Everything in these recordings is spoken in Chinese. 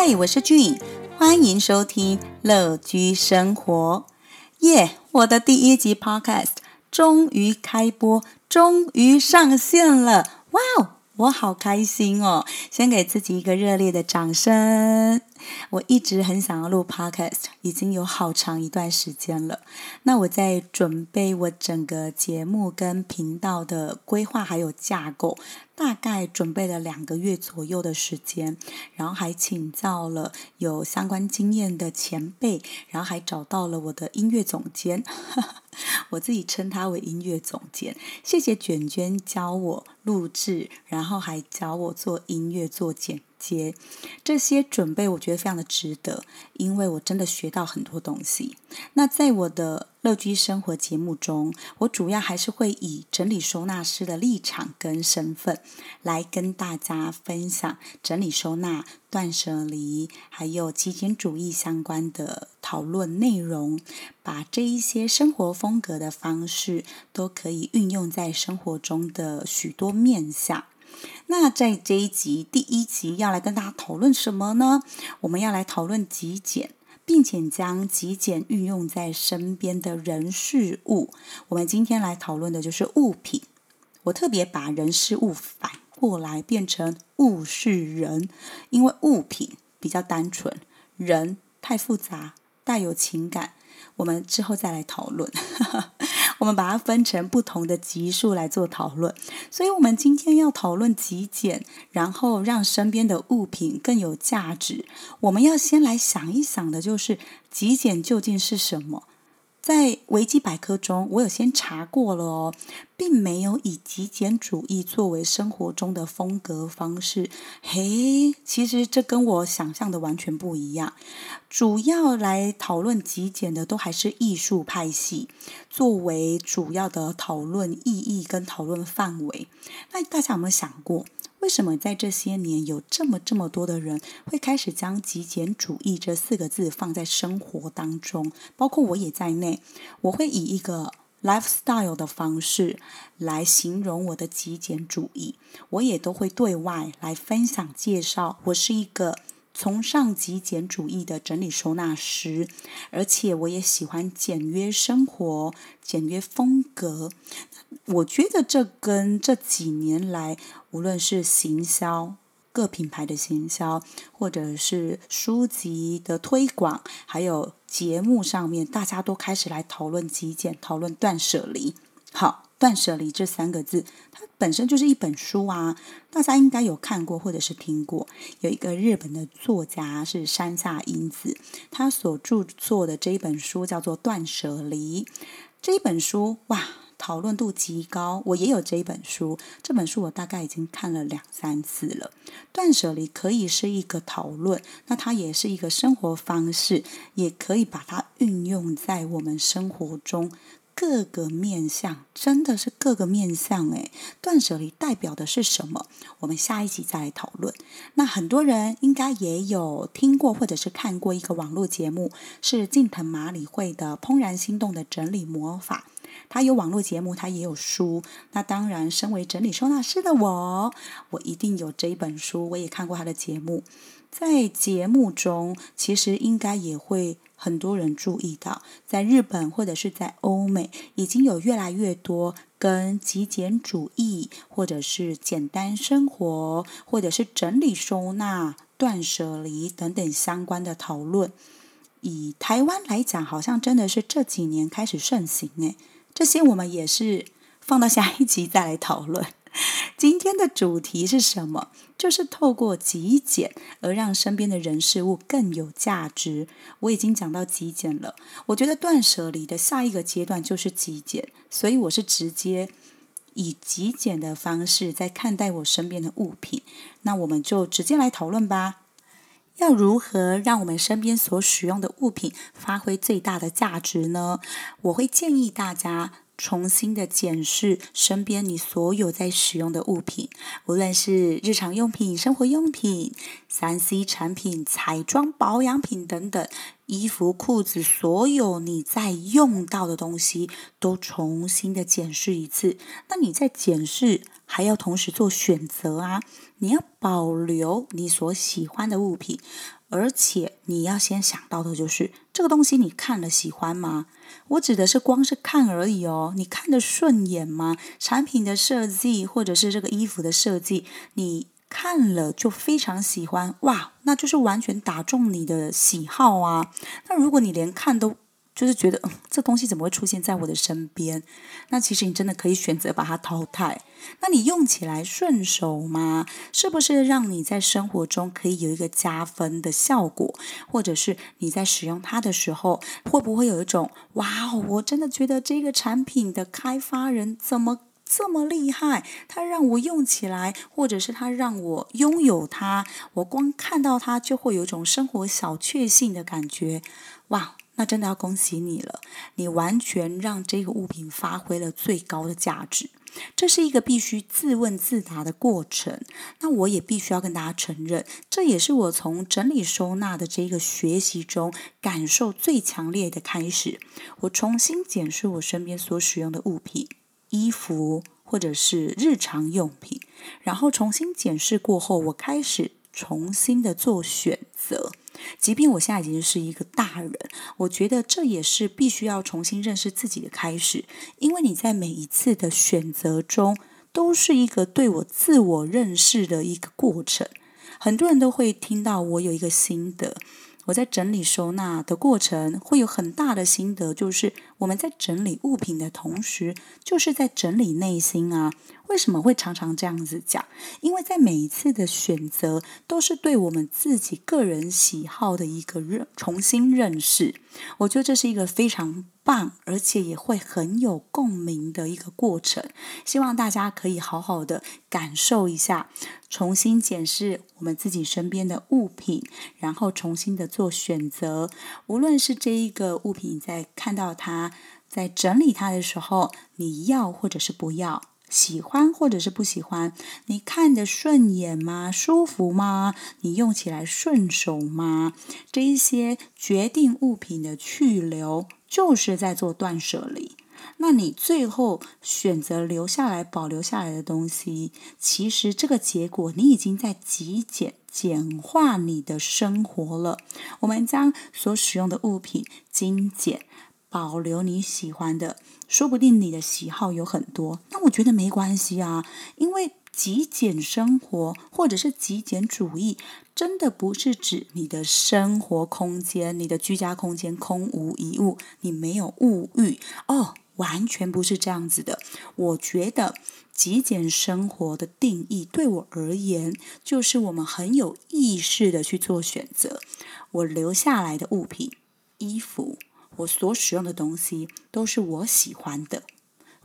嗨，我是俊，欢迎收听乐居生活。耶，我的第一集 Podcast 终于开播，终于上线了！哇哦，我好开心哦！先给自己一个热烈的掌声。我一直很想要录 Podcast，已经有好长一段时间了。那我在准备我整个节目跟频道的规划还有架构。大概准备了两个月左右的时间，然后还请教了有相关经验的前辈，然后还找到了我的音乐总监，我自己称他为音乐总监。谢谢卷卷教我录制，然后还教我做音乐做剪接，这些准备我觉得非常的值得，因为我真的学到很多东西。那在我的乐居生活节目中，我主要还是会以整理收纳师的立场跟身份，来跟大家分享整理收纳、断舍离，还有极简主义相关的讨论内容，把这一些生活风格的方式都可以运用在生活中的许多面向。那在这一集第一集要来跟大家讨论什么呢？我们要来讨论极简。并且将极简运用在身边的人事物。我们今天来讨论的就是物品。我特别把人事物反过来变成物是人，因为物品比较单纯，人太复杂，带有情感。我们之后再来讨论。我们把它分成不同的级数来做讨论，所以，我们今天要讨论极简，然后让身边的物品更有价值。我们要先来想一想的，就是极简究竟是什么？在维基百科中，我有先查过了哦，并没有以极简主义作为生活中的风格方式。嘿，其实这跟我想象的完全不一样。主要来讨论极简的，都还是艺术派系作为主要的讨论意义跟讨论范围。那大家有没有想过？为什么在这些年有这么这么多的人会开始将极简主义这四个字放在生活当中？包括我也在内，我会以一个 lifestyle 的方式来形容我的极简主义。我也都会对外来分享介绍，我是一个。崇尚极简主义的整理收纳师，而且我也喜欢简约生活、简约风格。我觉得这跟这几年来，无论是行销各品牌的行销，或者是书籍的推广，还有节目上面，大家都开始来讨论极简、讨论断舍离。好。断舍离这三个字，它本身就是一本书啊，大家应该有看过或者是听过。有一个日本的作家是山下英子，他所著作的这一本书叫做《断舍离》。这一本书哇，讨论度极高。我也有这一本书，这本书我大概已经看了两三次了。断舍离可以是一个讨论，那它也是一个生活方式，也可以把它运用在我们生活中。各个面相真的是各个面相诶，断舍离代表的是什么？我们下一集再来讨论。那很多人应该也有听过或者是看过一个网络节目，是近藤麻里惠的《怦然心动的整理魔法》。他有网络节目，他也有书。那当然，身为整理收纳师的我，我一定有这一本书。我也看过他的节目。在节目中，其实应该也会很多人注意到，在日本或者是在欧美，已经有越来越多跟极简主义，或者是简单生活，或者是整理收纳、断舍离等等相关的讨论。以台湾来讲，好像真的是这几年开始盛行诶。这些我们也是放到下一集再来讨论。今天的主题是什么？就是透过极简而让身边的人事物更有价值。我已经讲到极简了，我觉得断舍离的下一个阶段就是极简，所以我是直接以极简的方式在看待我身边的物品。那我们就直接来讨论吧。要如何让我们身边所使用的物品发挥最大的价值呢？我会建议大家。重新的检视身边你所有在使用的物品，无论是日常用品、生活用品、三 C 产品、彩妆保养品等等，衣服、裤子，所有你在用到的东西，都重新的检视一次。那你在检视，还要同时做选择啊！你要保留你所喜欢的物品。而且你要先想到的就是这个东西你看了喜欢吗？我指的是光是看而已哦，你看得顺眼吗？产品的设计或者是这个衣服的设计，你看了就非常喜欢哇，那就是完全打中你的喜好啊。那如果你连看都就是觉得，嗯，这东西怎么会出现在我的身边？那其实你真的可以选择把它淘汰。那你用起来顺手吗？是不是让你在生活中可以有一个加分的效果？或者是你在使用它的时候，会不会有一种哇，我真的觉得这个产品的开发人怎么这么厉害？它让我用起来，或者是它让我拥有它，我光看到它就会有一种生活小确幸的感觉，哇！那真的要恭喜你了，你完全让这个物品发挥了最高的价值。这是一个必须自问自答的过程。那我也必须要跟大家承认，这也是我从整理收纳的这个学习中感受最强烈的开始。我重新检视我身边所使用的物品、衣服或者是日常用品，然后重新检视过后，我开始重新的做选择。即便我现在已经是一个大人，我觉得这也是必须要重新认识自己的开始。因为你在每一次的选择中，都是一个对我自我认识的一个过程。很多人都会听到我有一个心得，我在整理收纳的过程会有很大的心得，就是我们在整理物品的同时，就是在整理内心啊。为什么会常常这样子讲？因为在每一次的选择，都是对我们自己个人喜好的一个认重新认识。我觉得这是一个非常棒，而且也会很有共鸣的一个过程。希望大家可以好好的感受一下，重新检视我们自己身边的物品，然后重新的做选择。无论是这一个物品，在看到它，在整理它的时候，你要或者是不要。喜欢或者是不喜欢，你看的顺眼吗？舒服吗？你用起来顺手吗？这一些决定物品的去留，就是在做断舍离。那你最后选择留下来、保留下来的东西，其实这个结果，你已经在极简、简化你的生活了。我们将所使用的物品精简。保留你喜欢的，说不定你的喜好有很多，那我觉得没关系啊，因为极简生活或者是极简主义，真的不是指你的生活空间、你的居家空间空无一物，你没有物欲哦，完全不是这样子的。我觉得极简生活的定义，对我而言，就是我们很有意识的去做选择，我留下来的物品、衣服。我所使用的东西都是我喜欢的，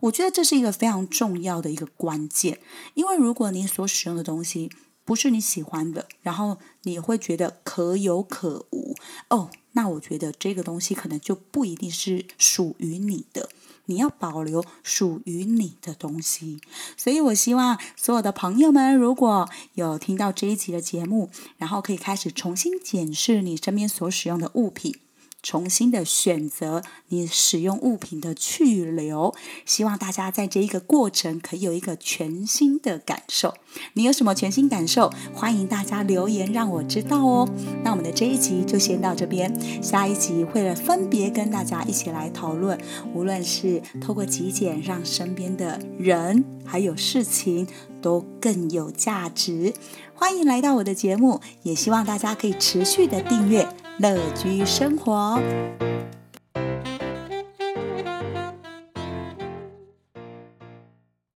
我觉得这是一个非常重要的一个关键。因为如果你所使用的东西不是你喜欢的，然后你会觉得可有可无哦，那我觉得这个东西可能就不一定是属于你的。你要保留属于你的东西，所以我希望所有的朋友们，如果有听到这一集的节目，然后可以开始重新检视你身边所使用的物品。重新的选择你使用物品的去留，希望大家在这一个过程可以有一个全新的感受。你有什么全新感受？欢迎大家留言让我知道哦。那我们的这一集就先到这边，下一集会分别跟大家一起来讨论，无论是透过极简让身边的人还有事情都更有价值。欢迎来到我的节目，也希望大家可以持续的订阅。乐居生活。